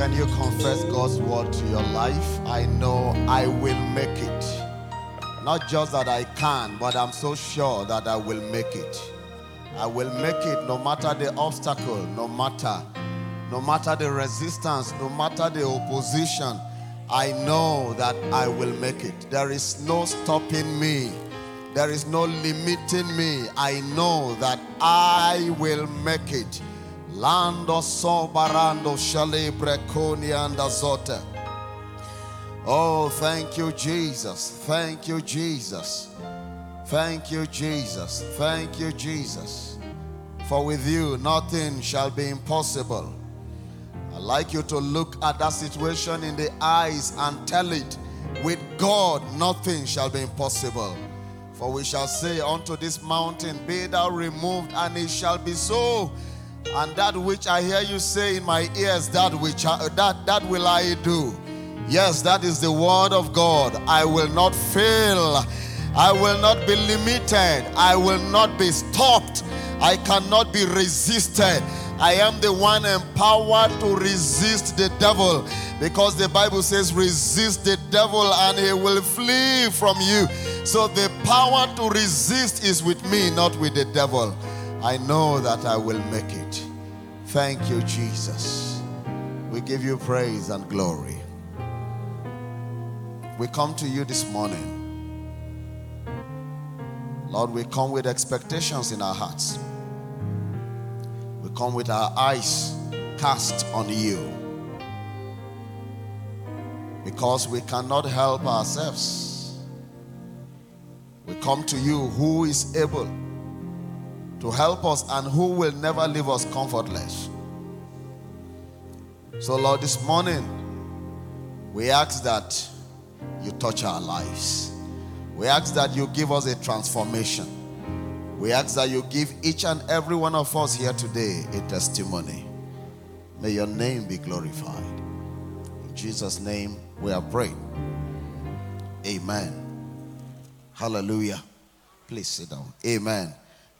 Can you confess God's word to your life? I know I will make it. Not just that I can, but I'm so sure that I will make it. I will make it no matter the obstacle, no matter no matter the resistance, no matter the opposition. I know that I will make it. There is no stopping me. There is no limiting me. I know that I will make it. Lando sobarando shale brekoni and azote. Oh, thank you, Jesus. Thank you, Jesus. Thank you, Jesus. Thank you, Jesus. For with you nothing shall be impossible. I'd like you to look at that situation in the eyes and tell it, with God nothing shall be impossible. For we shall say unto this mountain, Be thou removed, and it shall be so. And that which I hear you say in my ears, that which I, that that will I do. Yes, that is the word of God. I will not fail. I will not be limited. I will not be stopped. I cannot be resisted. I am the one empowered to resist the devil because the Bible says, resist the devil and he will flee from you. So the power to resist is with me, not with the devil. I know that I will make it. Thank you, Jesus. We give you praise and glory. We come to you this morning. Lord, we come with expectations in our hearts. We come with our eyes cast on you. Because we cannot help ourselves. We come to you who is able to help us and who will never leave us comfortless. So, Lord, this morning we ask that you touch our lives. We ask that you give us a transformation. We ask that you give each and every one of us here today a testimony. May your name be glorified. In Jesus' name we are praying. Amen. Hallelujah. Please sit down. Amen.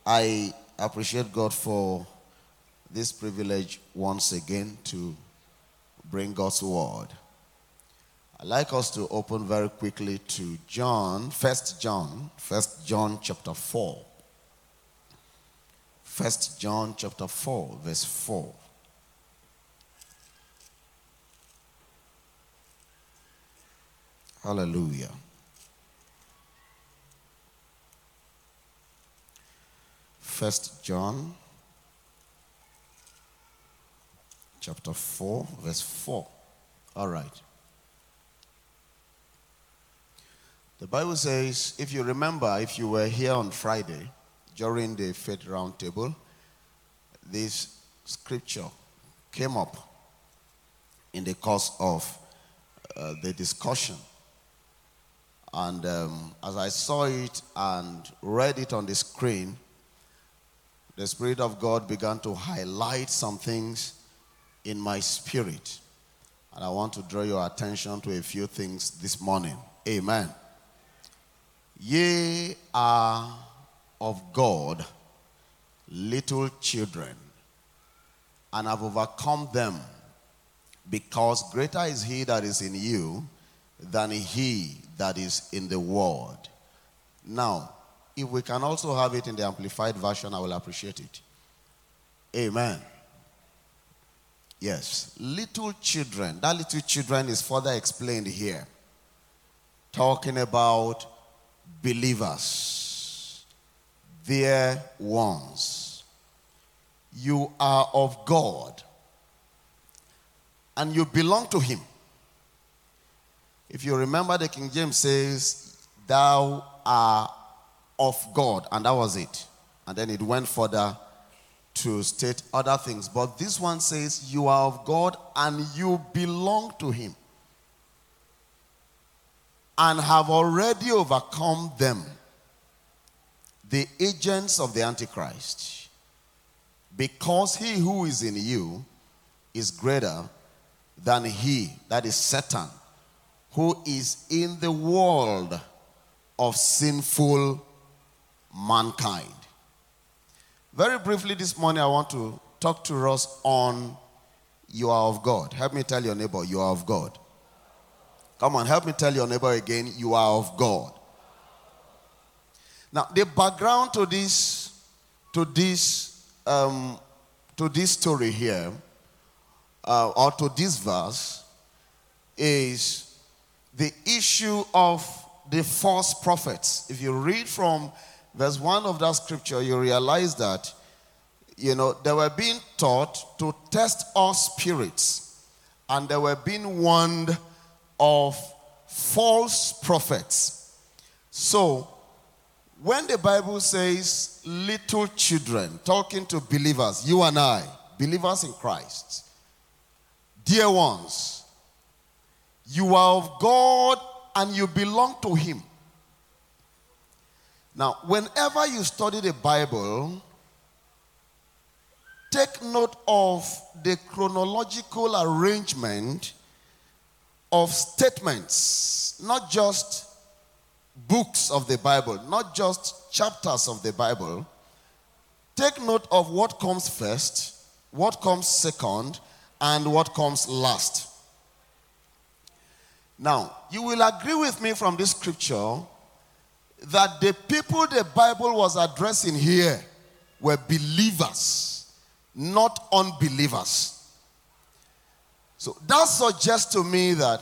I appreciate God for this privilege once again to bring God's word. I'd like us to open very quickly to John, First John, First John chapter 4. First John chapter 4, verse 4. Hallelujah. First John chapter 4, verse 4. All right. The Bible says, if you remember, if you were here on Friday during the faith roundtable, this scripture came up in the course of uh, the discussion. And um, as I saw it and read it on the screen, the Spirit of God began to highlight some things in my spirit. And I want to draw your attention to a few things this morning. Amen. Ye are of God little children, and have overcome them, because greater is he that is in you than he that is in the world. Now, if we can also have it in the amplified version, I will appreciate it. Amen. Yes, little children. That little children is further explained here. Talking about believers, their ones. You are of God and you belong to Him. If you remember, the King James says, Thou art of God, and that was it. And then it went further to state other things. But this one says, You are of God and you belong to Him and have already overcome them, the agents of the Antichrist. Because he who is in you is greater than he, that is Satan, who is in the world of sinful mankind. Very briefly this morning, I want to talk to us on You are of God. Help me tell your neighbor, you are of God. Come on, help me tell your neighbor again, you are of God. Now, the background to this, to this, um, to this story here, uh, or to this verse, is the issue of the false prophets. If you read from verse 1 of that scripture, you realize that, you know, they were being taught to test all spirits, and they were being warned of false prophets. So, when the Bible says little children, talking to believers, you and I, believers in Christ, dear ones, you are of God and you belong to Him. Now, whenever you study the Bible, take note of the chronological arrangement of statements, not just books of the Bible, not just chapters of the Bible. Take note of what comes first, what comes second, and what comes last. Now, you will agree with me from this scripture that the people the Bible was addressing here were believers, not unbelievers. So that suggests to me that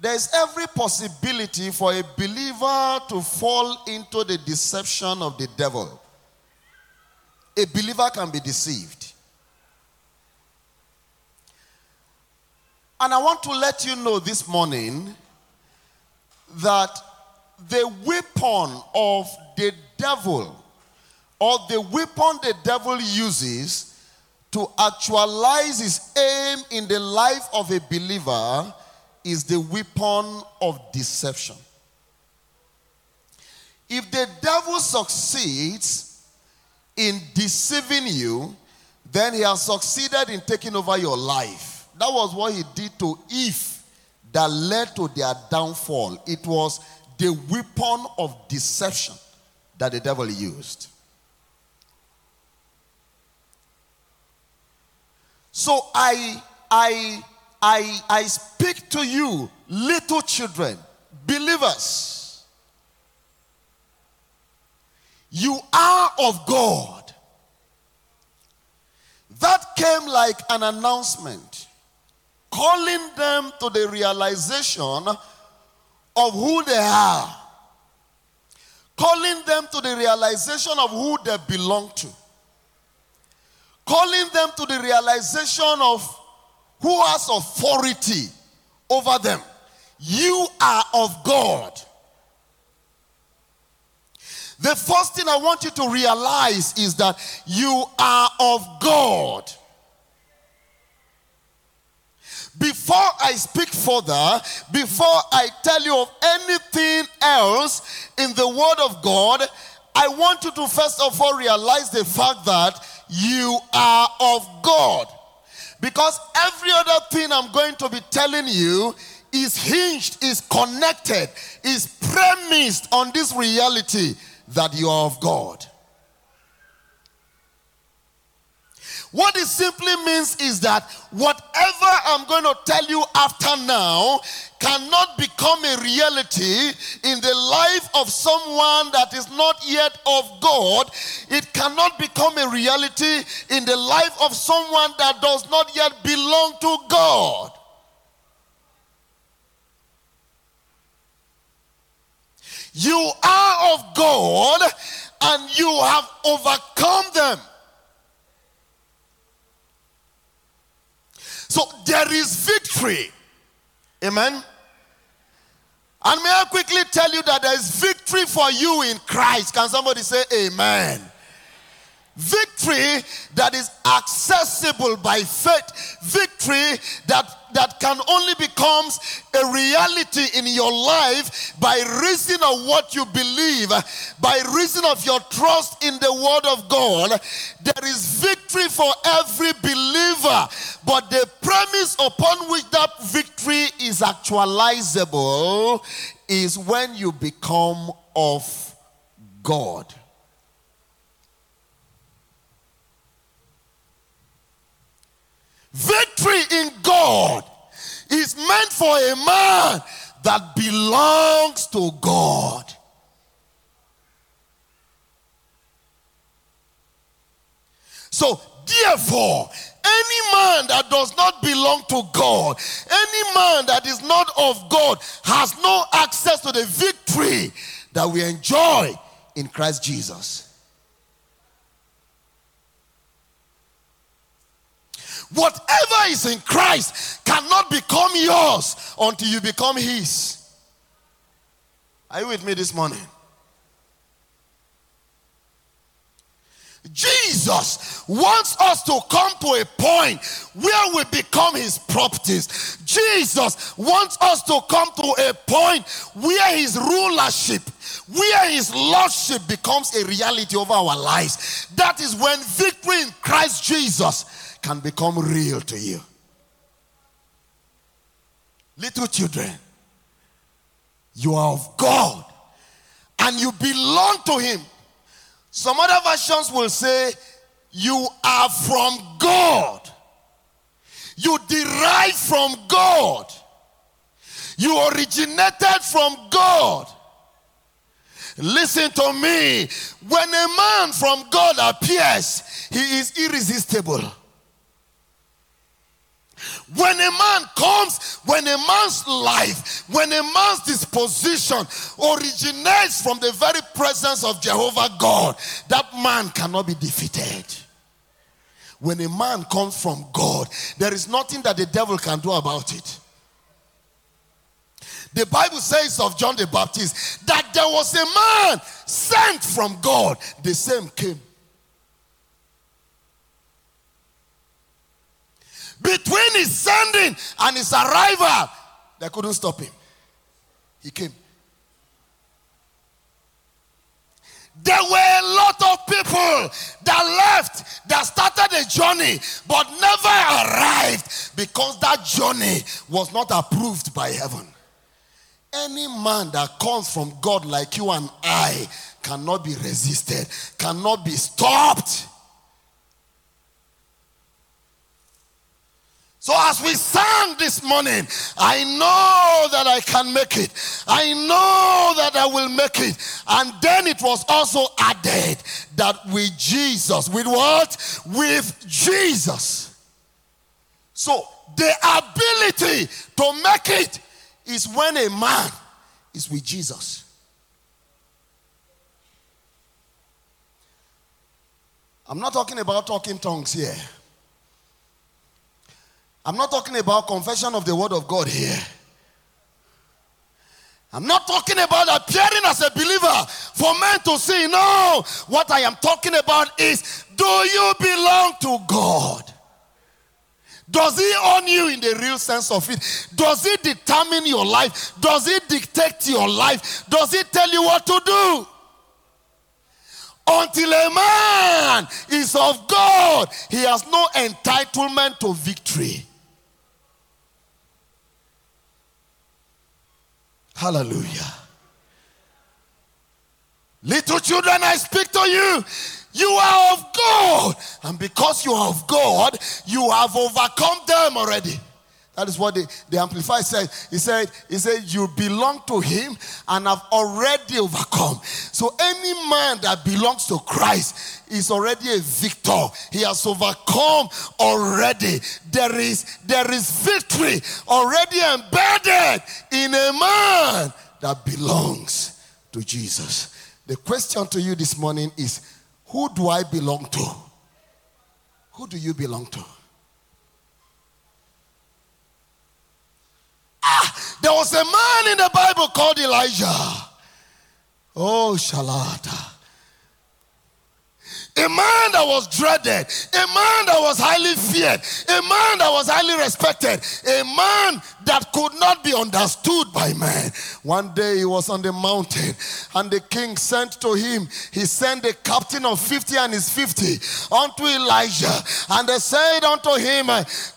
there's every possibility for a believer to fall into the deception of the devil. A believer can be deceived. And I want to let you know this morning that the weapon of the devil, or the weapon the devil uses to actualize his aim in the life of a believer, is the weapon of deception. If the devil succeeds in deceiving you, then he has succeeded in taking over your life. That was what he did to Eve that led to their downfall. It was the weapon of deception that the devil used. So I I I I speak to you little children, believers. You are of God. That came like an announcement calling them to the realization of who they are, calling them to the realization of who they belong to, calling them to the realization of who has authority over them. You are of God. The first thing I want you to realize is that you are of God. Before I speak further, before I tell you of anything else in the Word of God, I want you to first of all realize the fact that you are of God. Because every other thing I'm going to be telling you is hinged, is connected, is premised on this reality that you are of God. What it simply means is that whatever I'm going to tell you after now cannot become a reality in the life of someone that is not yet of God. It cannot become a reality in the life of someone that does not yet belong to God. You are of God and you have overcome them. So there is victory. Amen. And may I quickly tell you that there is victory for you in Christ? Can somebody say amen? Victory that is accessible by faith. Victory that, that can only becomes a reality in your life by reason of what you believe, by reason of your trust in the word of God. There is victory for every believer. But the premise upon which that victory is actualizable is when you become of God. Victory in God is meant for a man that belongs to God. So, therefore, any man that does not belong to God, any man that is not of God, has no access to the victory that we enjoy in Christ Jesus. Whatever is in Christ cannot become yours until you become His. Are you with me this morning? Jesus wants us to come to a point where we become his properties. Jesus wants us to come to a point where his rulership, where his lordship becomes a reality over our lives. That is when victory in Christ Jesus can become real to you. Little children, you are of God and you belong to Him. Some other versions will say, You are from God. You derive from God. You originated from God. Listen to me. When a man from God appears, he is irresistible. When a man comes, when a man's life, when a man's disposition originates from the very presence of Jehovah God, that man cannot be defeated. When a man comes from God, there is nothing that the devil can do about it. The Bible says of John the Baptist that there was a man sent from God, the same came. Between his sending and his arrival, they couldn't stop him. He came. There were a lot of people that left, that started a journey, but never arrived because that journey was not approved by heaven. Any man that comes from God like you and I cannot be resisted, cannot be stopped. So, as we sang this morning, I know that I can make it. I know that I will make it. And then it was also added that with Jesus, with what? With Jesus. So, the ability to make it is when a man is with Jesus. I'm not talking about talking tongues here. I'm not talking about confession of the word of God here. I'm not talking about appearing as a believer for men to see. No, what I am talking about is do you belong to God? Does He own you in the real sense of it? Does He determine your life? Does He dictate your life? Does He tell you what to do? Until a man is of God, he has no entitlement to victory. Hallelujah. Little children, I speak to you. You are of God. And because you are of God, you have overcome them already. That is what the, the Amplified said. He said, he said, you belong to him and have already overcome. So any man that belongs to Christ is already a victor. He has overcome already. There is, there is victory already embedded in a man that belongs to Jesus. The question to you this morning is, who do I belong to? Who do you belong to? Ah, there was a man in the Bible called Elijah. Oh, Shalata. A man that was dreaded, a man that was highly feared, a man that was highly respected, a man that could not be understood by man. One day he was on the mountain and the king sent to him, he sent the captain of 50 and his 50 unto Elijah. And they said unto him,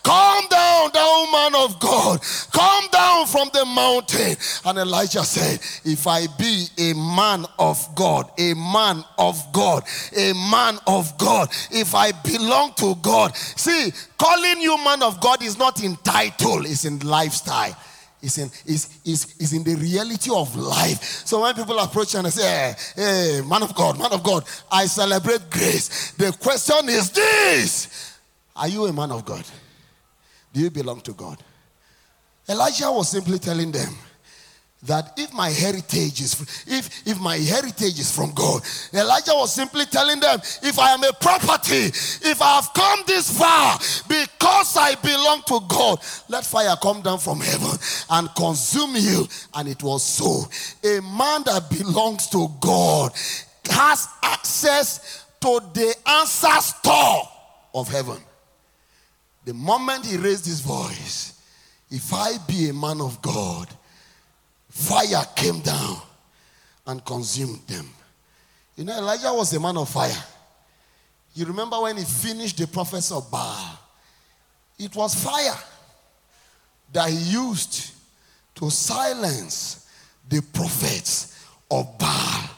Come down, thou man of God, come down from the mountain. And Elijah said, If I be a man of God, a man of God, a man of God, if I belong to God, see, calling you man of God is not in title, it's in lifestyle. is in, is, is, is in the reality of life. So when people approach and say, hey, hey, man of God, man of God, I celebrate grace. The question is this Are you a man of God? Do you belong to God? Elijah was simply telling them, that if my heritage is if if my heritage is from God, Elijah was simply telling them, if I am a property, if I have come this far because I belong to God, let fire come down from heaven and consume you. And it was so. A man that belongs to God has access to the answer store of heaven. The moment he raised his voice, if I be a man of God, fire came down and consumed them. You know, Elijah was a man of fire. You remember when he finished the prophets of Baal? It was fire that he used to silence the prophets of Baal.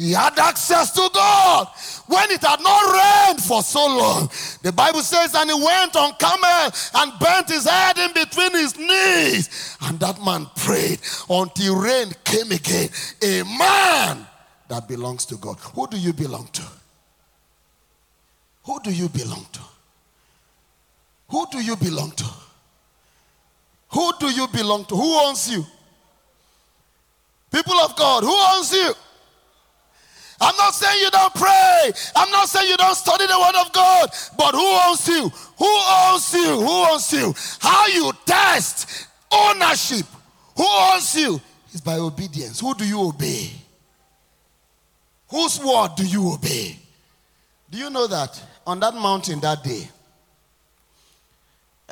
He had access to God when it had not rained for so long. The Bible says, and he went on Carmel and bent his head in between his knees. And that man prayed until rain came again. A man that belongs to God. Who do you belong to? Who do you belong to? Who do you belong to? Who do you belong to? Who owns you? People of God, who owns you? I'm not saying you don't pray. I'm not saying you don't study the word of God. But who owns you? Who owns you? Who owns you? How you test ownership. Who owns you? Is by obedience. Who do you obey? Whose word do you obey? Do you know that on that mountain that day,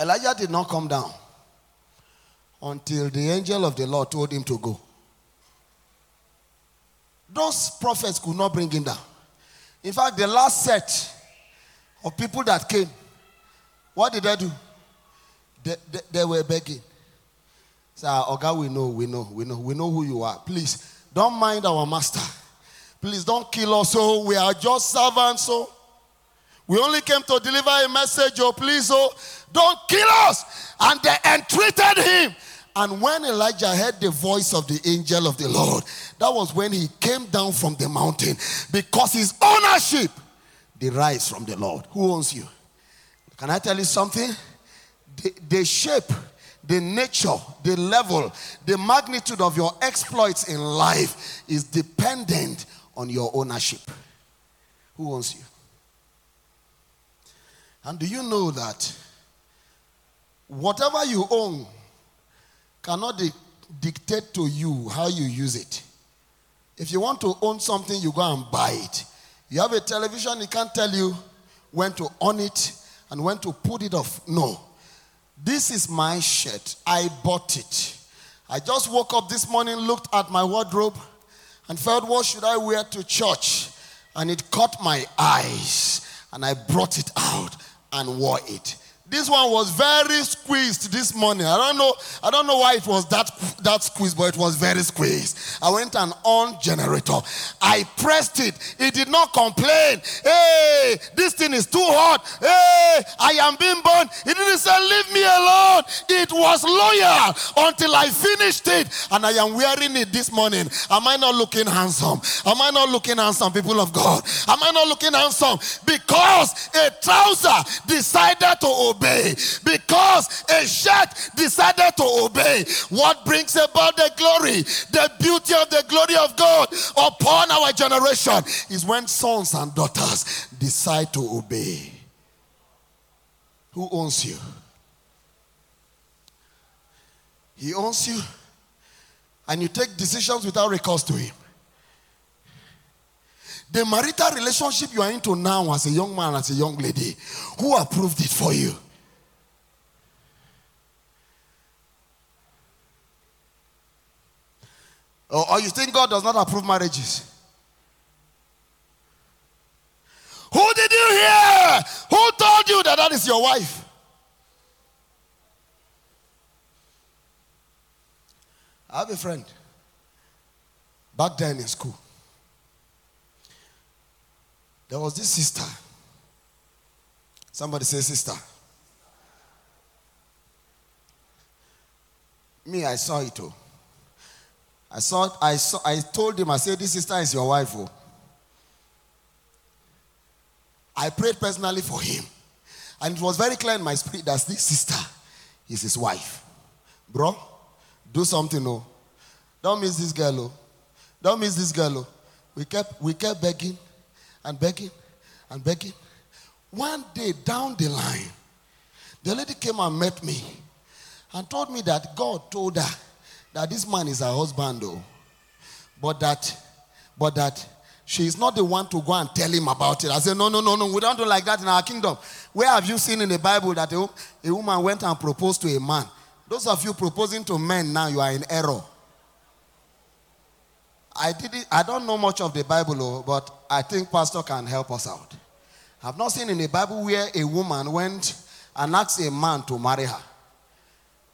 Elijah did not come down until the angel of the Lord told him to go. Those prophets could not bring him down. In fact, the last set of people that came, what did they do? They, they, they were begging. Sir, oh God, we know, we know, we know, we know who you are. Please, don't mind our master. Please don't kill us. So we are just servants. So we only came to deliver a message. Oh, please, oh, don't kill us. And they entreated him. And when Elijah heard the voice of the angel of the Lord, that was when he came down from the mountain because his ownership derives from the Lord. Who owns you? Can I tell you something? The, the shape, the nature, the level, the magnitude of your exploits in life is dependent on your ownership. Who owns you? And do you know that whatever you own cannot di- dictate to you how you use it. If you want to own something, you go and buy it. You have a television, it can't tell you when to on it and when to put it off. No. This is my shirt. I bought it. I just woke up this morning, looked at my wardrobe, and felt, what should I wear to church? And it caught my eyes, and I brought it out and wore it. This one was very squeezed this morning. I don't know. I don't know why it was that that squeezed, but it was very squeezed. I went and on generator. I pressed it. It did not complain. Hey, this thing is too hot. Hey, I am being burned. It didn't say leave me alone. It was loyal until I finished it, and I am wearing it this morning. Am I not looking handsome? Am I not looking handsome, people of God? Am I not looking handsome? Because a trouser decided to obey obey. Because a shirt decided to obey. What brings about the glory, the beauty of the glory of God upon our generation is when sons and daughters decide to obey. Who owns you? He owns you. And you take decisions without recourse to him. The marital relationship you are into now as a young man, as a young lady, who approved it for you? Or, or you think God does not approve marriages? Who did you hear? Who told you that that is your wife? I have a friend back then in school. There was this sister. Somebody say, sister. Me, I saw it. Oh. I saw, I saw, I told him, I said, this sister is your wife. Oh. I prayed personally for him. And it was very clear in my spirit that this sister is his wife. Bro, do something, oh. Don't miss this girl, oh. Don't miss this girl, oh. We kept, we kept begging and begging and begging. One day down the line, the lady came and met me and told me that God told her that this man is her husband, though, but that, but that she is not the one to go and tell him about it. I said, no, no, no, no, we don't do like that in our kingdom. Where have you seen in the Bible that a, a woman went and proposed to a man? Those of you proposing to men now, you are in error. I didn't, I don't know much of the Bible, oh, but I think Pastor can help us out. I've not seen in the Bible where a woman went and asked a man to marry her.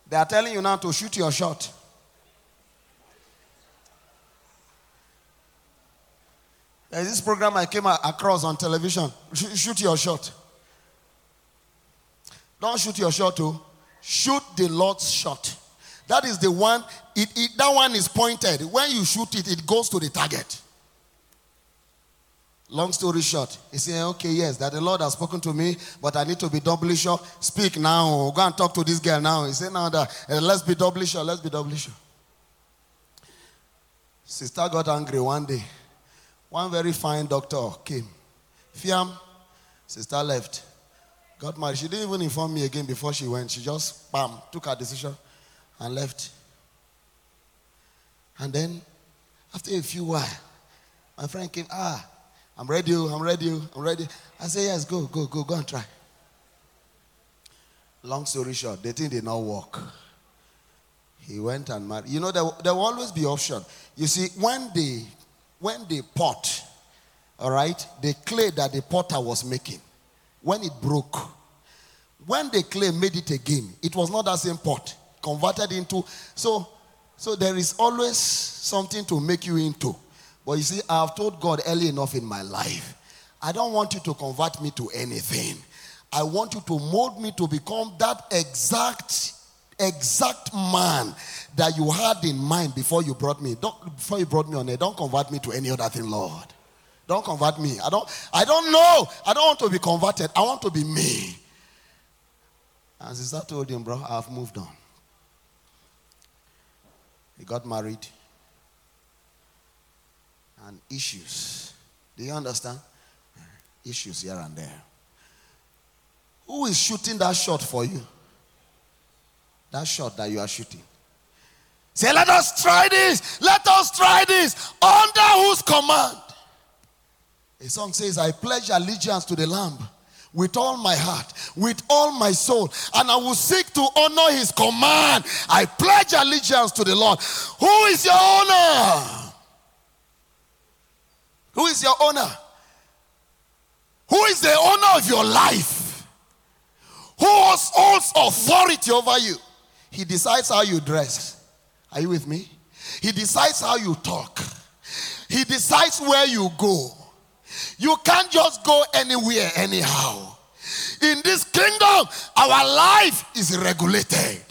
They are telling you now to shoot your shot. There's this program I came across on television. Shoot your shot. Don't shoot your shot, too. Oh. Shoot the Lord's shot. That is the one, it, it, that one is pointed. When you shoot it, it goes to the target. Long story short, he said, Okay, yes, that the Lord has spoken to me, but I need to be doubly sure. Speak now. Go and talk to this girl now. He said, Now that uh, let's be doubly sure, let's be doubly sure. Sister got angry one day. One very fine doctor came. Fiam, sister left. Got married. She didn't even inform me again before she went. She just, bam, took her decision and left. And then, after a few while, my friend came, ah, I'm ready, oh, I'm ready, oh, I'm ready. I said, yes, go, go, go, go and try. Long story short, the thing did not work. He went and married. You know, there, there will always be option. You see, when they, when they pot, all right, the clay that the potter was making, when it broke, when the clay made it again, it was not that same pot converted into. So, so there is always something to make you into. But you see, I have told God early enough in my life, I don't want you to convert me to anything. I want you to mold me to become that exact, exact man that you had in mind before you brought me. Don't, before you brought me on there, don't convert me to any other thing, Lord. Don't convert me. I don't, I don't know. I don't want to be converted. I want to be me. And sister told him, bro, I've moved on. He got married. And issues. Do you understand? Issues here and there. Who is shooting that shot for you? That shot that you are shooting. Say, let us try this. Let us try this. Under whose command? A song says, I pledge allegiance to the Lamb with all my heart, with all my soul, and I will seek to honor his command. I pledge allegiance to the Lord. Who is your owner? Who is your owner? Who is the owner of your life? Who holds authority over you? He decides how you dress. Are you with me? He decides how you talk. He decides where you go. You can't just go anywhere, anyhow. In this kingdom, our life is regulated.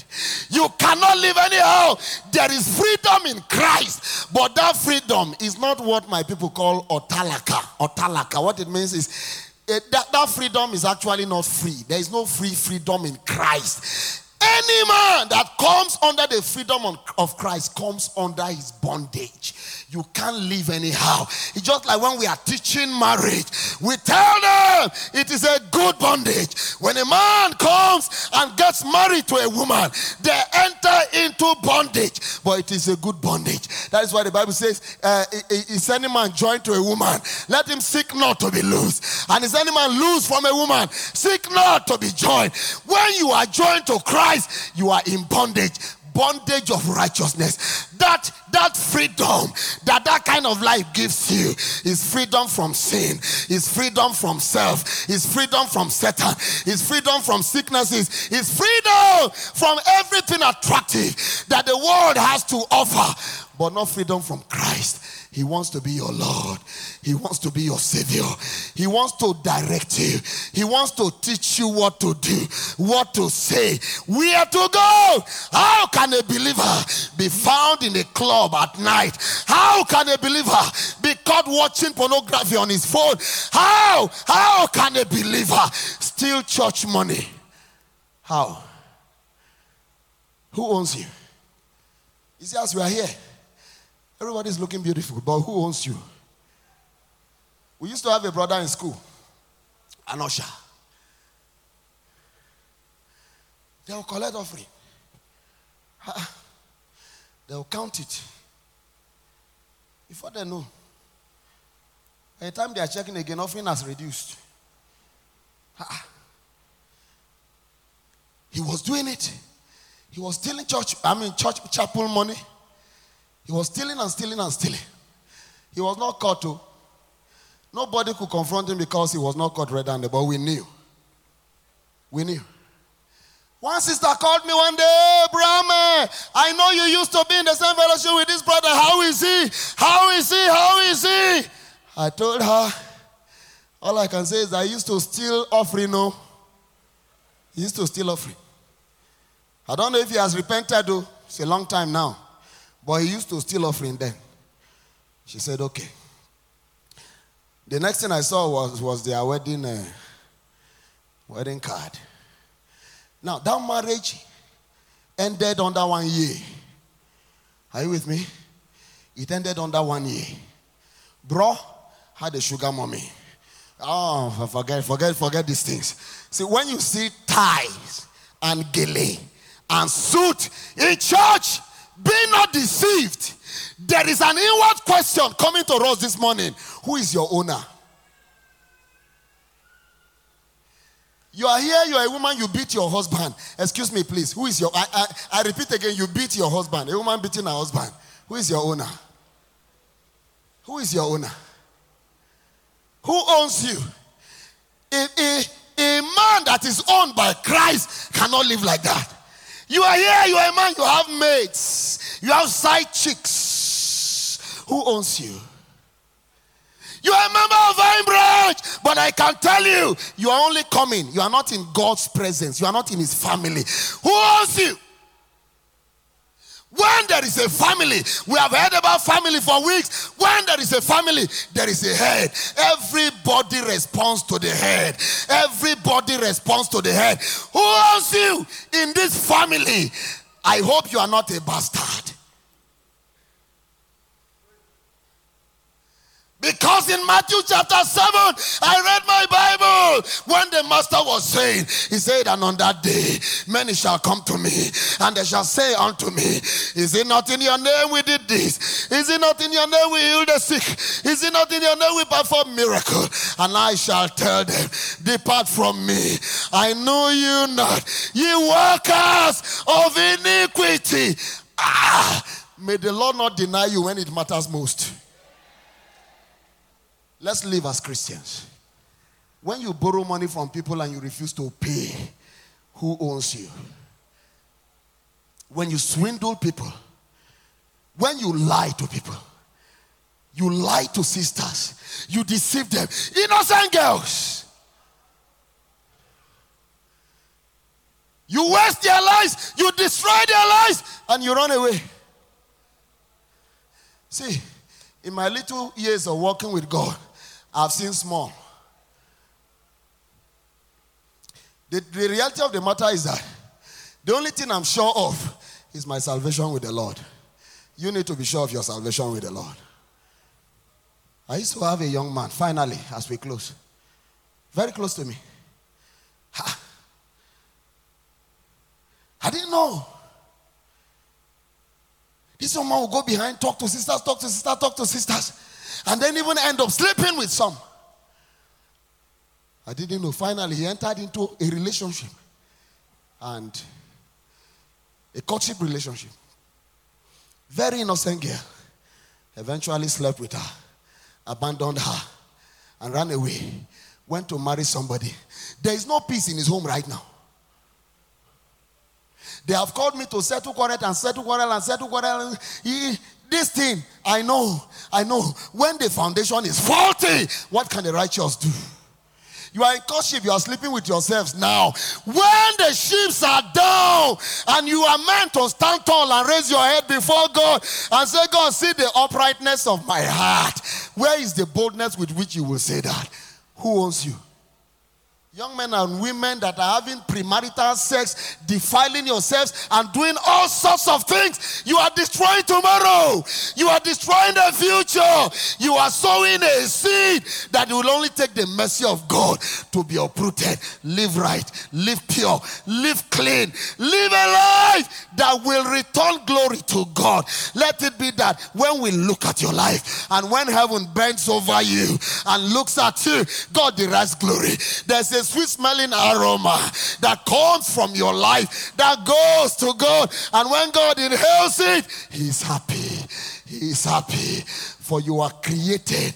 You cannot live anyhow. There is freedom in Christ, but that freedom is not what my people call otalaka. Otalaka. What it means is uh, that, that freedom is actually not free. There is no free freedom in Christ. Any man that comes under the freedom of Christ comes under his bondage. You can't live anyhow. It's just like when we are teaching marriage, we tell them it is a good bondage. When a man comes and gets married to a woman, they enter into bondage, but it is a good bondage. That is why the Bible says, uh, Is any man joined to a woman, let him seek not to be loose. And is any man loose from a woman, seek not to be joined. When you are joined to Christ, you are in bondage bondage of righteousness. That that freedom that that kind of life gives you is freedom from sin, is freedom from self, is freedom from Satan, is freedom from sicknesses, is freedom from everything attractive that the world has to offer, but not freedom from Christ. He wants to be your Lord. He wants to be your Savior. He wants to direct you. He wants to teach you what to do, what to say, where to go. How can a believer be found in a club at night? How can a believer be caught watching pornography on his phone? How? How can a believer steal church money? How? Who owns you? You see, as we are here, everybody's looking beautiful, but who owns you? We used to have a brother in school, an usher. They will collect offering. They will count it. Before they know, by the time they are checking again, offering has reduced. He was doing it. He was stealing church, I mean, church chapel money. He was stealing and stealing and stealing. He was not caught to. Nobody could confront him because he was not caught red handed, but we knew. We knew. One sister called me one day, Brahma. Eh, I know you used to be in the same fellowship with this brother. How is he? How is he? How is he? I told her, all I can say is I used to steal offering, no. He used to steal offering. I don't know if he has repented though. It's a long time now. But he used to steal offering then. She said, okay. The next thing I saw was, was their wedding, uh, wedding card. Now, that marriage ended under one year. Are you with me? It ended under one year. Bro had a sugar mommy. Oh, forget, forget, forget these things. See, when you see ties and gele, and suit in church. Be not deceived. There is an inward question coming to us this morning. Who is your owner? You are here, you are a woman, you beat your husband. Excuse me, please. Who is your I, I, I repeat again, you beat your husband. A woman beating her husband. Who is your owner? Who is your owner? Who owns you? A, a, a man that is owned by Christ cannot live like that. You are here, you are a man, you have mates, you have side chicks. Who owns you? You are a member of Vine Branch, but I can tell you, you are only coming. You are not in God's presence. You are not in His family. Who owns you? When there is a family, we have heard about family for weeks. When there is a family, there is a head. Everybody responds to the head. Everybody responds to the head. Who owns you in this family? I hope you are not a bastard. Because in Matthew chapter 7, I read my Bible. When the master was saying, He said, And on that day, many shall come to me, and they shall say unto me, Is it not in your name we did this? Is it not in your name we healed the sick? Is it not in your name we perform miracle? And I shall tell them, Depart from me. I know you not, ye workers of iniquity. Ah, may the Lord not deny you when it matters most. Let's live as Christians. When you borrow money from people and you refuse to pay, who owns you? When you swindle people, when you lie to people, you lie to sisters, you deceive them, innocent girls. You waste their lives, you destroy their lives, and you run away. See, in my little years of walking with God, I've seen small. The, the reality of the matter is that the only thing I'm sure of is my salvation with the Lord. You need to be sure of your salvation with the Lord. I used to have a young man, finally, as we close, very close to me. Ha. I didn't know. This woman will go behind, talk to sisters, talk to sisters, talk to sisters and then even end up sleeping with some. I didn't know. Finally, he entered into a relationship and a courtship relationship. Very innocent girl. Eventually slept with her, abandoned her, and ran away. Went to marry somebody. There is no peace in his home right now. They have called me to settle quarrel and settle quarrel and settle quarrel. This thing, I know, I know. When the foundation is faulty, what can the righteous do? You are in courtship, you are sleeping with yourselves now. When the ships are down and you are meant to stand tall and raise your head before God and say, God, see the uprightness of my heart. Where is the boldness with which you will say that? Who owns you? Young men and women that are having premarital sex, defiling yourselves, and doing all sorts of things. You are destroying tomorrow. You are destroying the future. You are sowing a seed that will only take the mercy of God to be uprooted. Live right, live pure, live clean, live a life that will return glory to God. Let it be that when we look at your life and when heaven bends over you and looks at you, God derives glory. There's a sweet smelling aroma that comes from your life that goes to God. And when God inhales it, He's happy. He's happy. For you are created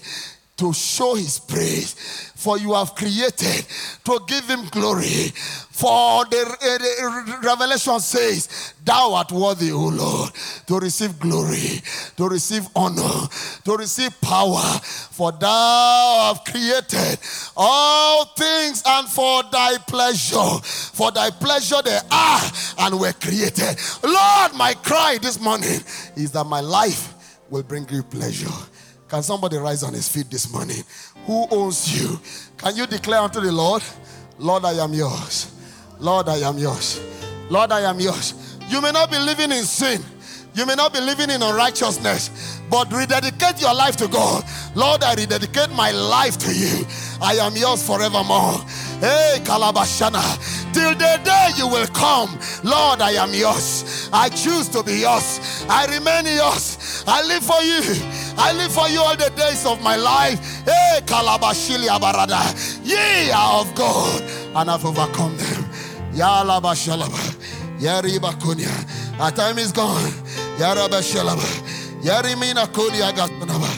to show His praise for you have created to give him glory. For the, uh, the, revelation says, Thou art worthy, O Lord, to receive glory, to receive honor, to receive power. For thou have created all things, and for thy pleasure, for thy pleasure they are and were created. Lord, my cry this morning is that my life will bring you pleasure. Can somebody rise on his feet this morning? Who owns you? Can you declare unto the Lord, Lord, I am yours. Lord, I am yours. Lord, I am yours. You may not be living in sin. You may not be living in unrighteousness, but rededicate your life to God. Lord, I rededicate my life to you. I am yours forevermore. Hey, Kalabashana, till the day you will come, Lord, I am yours. I choose to be yours. I remain yours. I live for you. I live for you all the days of my life. Hey, Kalabashili Abarada, ye are of God, and I've overcome them. Yalabashalaba, Yaribakunya. Our time is gone. Yarabashalaba, Yarimina Kunia Gatanaba,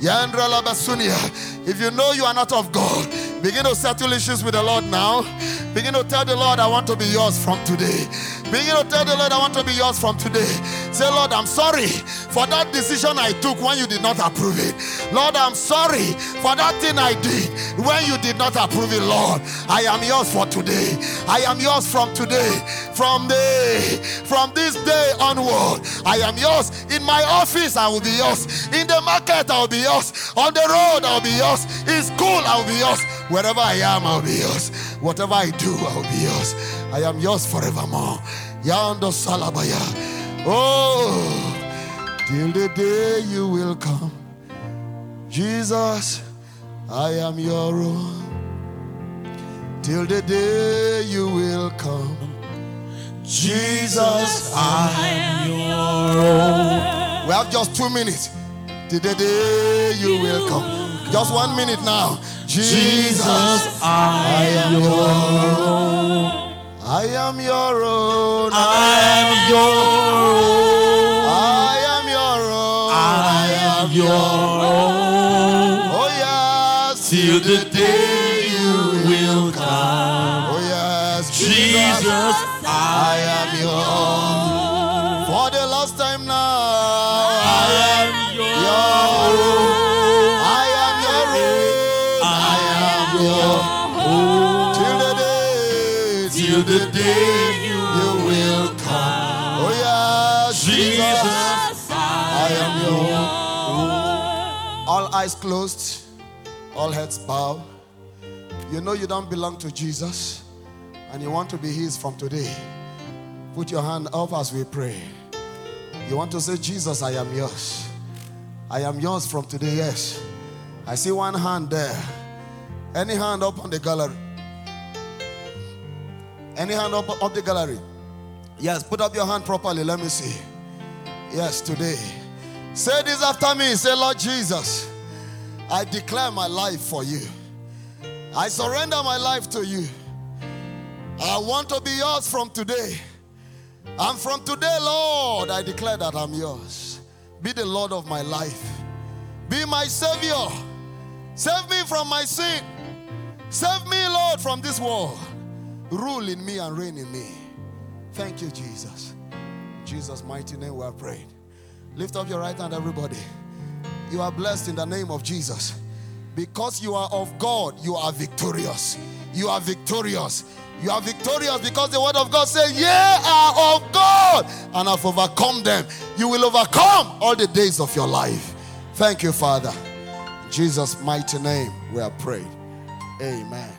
Yandralabasunia. If you know you are not of God, begin to settle issues with the Lord now. Begin to tell the Lord, I want to be yours from today. Begin to tell the Lord, I want to be yours from today. Say, Lord, I'm sorry for that decision I took when you did not approve it. Lord, I'm sorry for that thing I did when you did not approve it, Lord. I am yours for today. I am yours from today. From the from this day onward, I am yours. In my office, I will be yours. In the market, I will be yours. On the road, I will be yours. In school, I will be yours. Wherever I am, I will be yours. Whatever I do, I will be yours. I am yours forevermore. Yando Salabaya. Oh, till the day you will come. Jesus, I am your own. Till the day you will come. Jesus, I am your own. We have just two minutes. Till the day you will come. Just one minute now. Jesus, I am your own. I am your own. I am your own. Am your own. Oh yes. Oh, Till the eyes closed, all heads bowed. You know you don't belong to Jesus and you want to be His from today. Put your hand up as we pray. You want to say, Jesus, I am yours. I am yours from today, yes. I see one hand there. Any hand up on the gallery? Any hand up on the gallery? Yes, put up your hand properly. Let me see. Yes, today. Say this after me. Say, Lord Jesus, I declare my life for you. I surrender my life to you. I want to be yours from today. And from today, Lord, I declare that I'm yours. Be the Lord of my life. Be my Savior. Save me from my sin. Save me, Lord, from this world. Rule in me and reign in me. Thank you, Jesus. In Jesus' mighty name we are praying. Lift up your right hand, everybody. You are blessed in the name of Jesus. Because you are of God, you are victorious. You are victorious. You are victorious because the word of God says, Ye are of God, and have overcome them. You will overcome all the days of your life. Thank you, Father. In Jesus' mighty name, we are prayed. Amen.